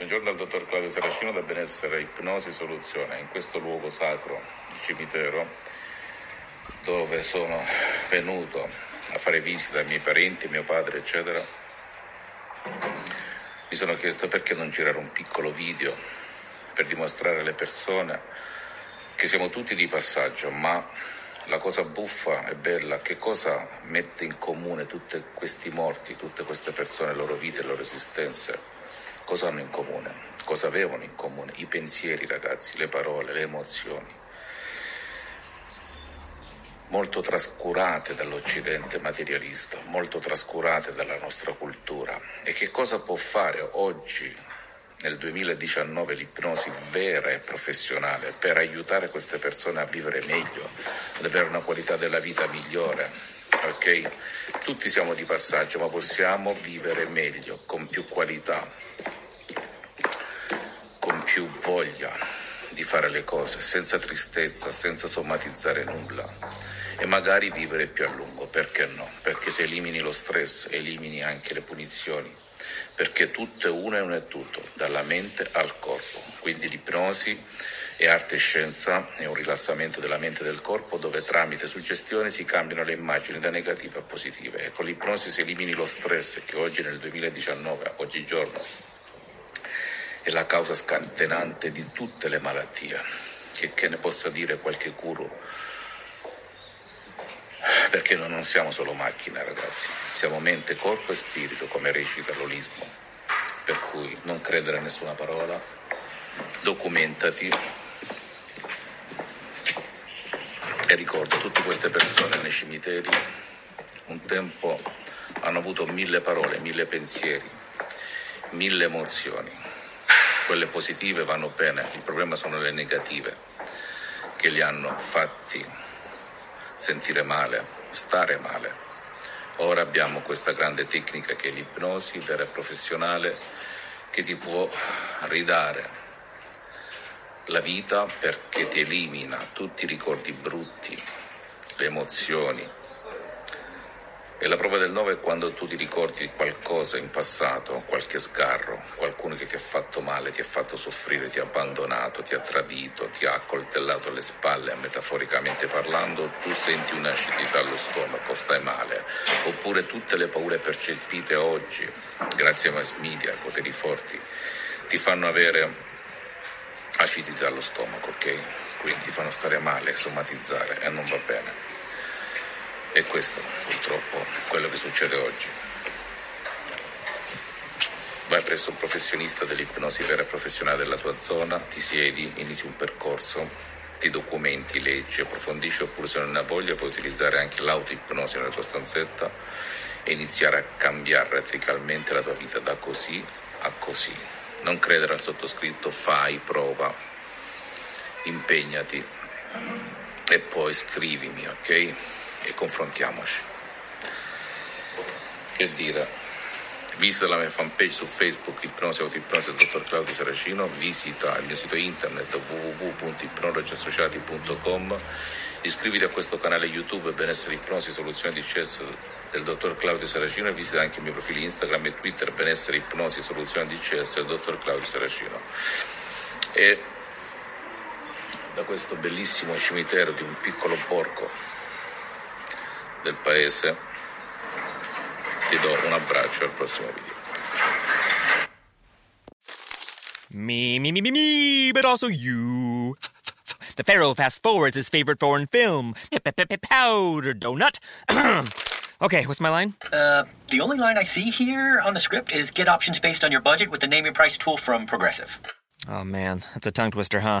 Buongiorno al dottor Claudio Saracino da Benessere Ipnosi Soluzione, in questo luogo sacro, il cimitero, dove sono venuto a fare visita ai miei parenti, mio padre, eccetera, mi sono chiesto perché non girare un piccolo video per dimostrare alle persone che siamo tutti di passaggio, ma la cosa buffa e bella, che cosa mette in comune tutti questi morti, tutte queste persone, le loro vite, le loro esistenze? Cosa hanno in comune? Cosa avevano in comune? I pensieri, ragazzi, le parole, le emozioni. Molto trascurate dall'Occidente materialista, molto trascurate dalla nostra cultura. E che cosa può fare oggi, nel 2019, l'ipnosi vera e professionale per aiutare queste persone a vivere meglio, ad avere una qualità della vita migliore? Ok? Tutti siamo di passaggio, ma possiamo vivere meglio, con più qualità, più voglia di fare le cose, senza tristezza, senza somatizzare nulla e magari vivere più a lungo, perché no? Perché se elimini lo stress, elimini anche le punizioni, perché tutto è uno e uno è tutto, dalla mente al corpo. Quindi l'ipnosi è arte e scienza, è un rilassamento della mente e del corpo dove tramite suggestione si cambiano le immagini da negative a positive e con l'ipnosi si elimini lo stress che oggi nel 2019, oggigiorno, è la causa scatenante di tutte le malattie, che, che ne possa dire qualche guru, perché noi non siamo solo macchine ragazzi, siamo mente, corpo e spirito come recita l'olismo, per cui non credere a nessuna parola, documentati. E ricorda tutte queste persone nei cimiteri un tempo hanno avuto mille parole, mille pensieri, mille emozioni quelle positive vanno bene, il problema sono le negative che li hanno fatti sentire male, stare male. Ora abbiamo questa grande tecnica che è l'ipnosi vera e professionale che ti può ridare la vita perché ti elimina tutti i ricordi brutti, le emozioni, e la prova del 9 è quando tu ti ricordi di qualcosa in passato, qualche sgarro, qualcuno che ti ha fatto male, ti ha fatto soffrire, ti ha abbandonato, ti ha tradito, ti ha accoltellato alle spalle, metaforicamente parlando, tu senti un'acidità allo stomaco, stai male. Oppure tutte le paure percepite oggi, grazie ai mass media, ai poteri forti, ti fanno avere acidità allo stomaco, ok? Quindi ti fanno stare male, somatizzare e non va bene. E questo purtroppo quello che succede oggi. Vai presso un professionista dell'ipnosi vera e professionale della tua zona, ti siedi, inizi un percorso, ti documenti, leggi, approfondisci oppure se non hai voglia puoi utilizzare anche l'autoipnosi nella tua stanzetta e iniziare a cambiare radicalmente la tua vita da così a così. Non credere al sottoscritto, fai, prova, impegnati e poi scrivimi, ok? E confrontiamoci. Che dire? Visita la mia fanpage su Facebook, Ipnosi Autoipnosi del dottor Claudio Saracino, visita il mio sito internet www.ipnologiassociati.com, iscriviti a questo canale YouTube Benessere Ipnosi Soluzione di CES del dottor Claudio Saracino e visita anche i miei profili Instagram e Twitter Benessere Ipnosi Soluzione di CES del dottor Claudio Saracino. E da questo bellissimo cimitero di un piccolo borgo del paese ti do un abbraccio al prossimo video. Me, me, me, me, me, but also you. The Pharaoh fast forwards his favorite foreign film, Powder Donut. okay, what's my line? Uh, the only line I see here on the script is get options based on your budget with the name your price tool from Progressive. Oh man, that's a tongue twister, huh?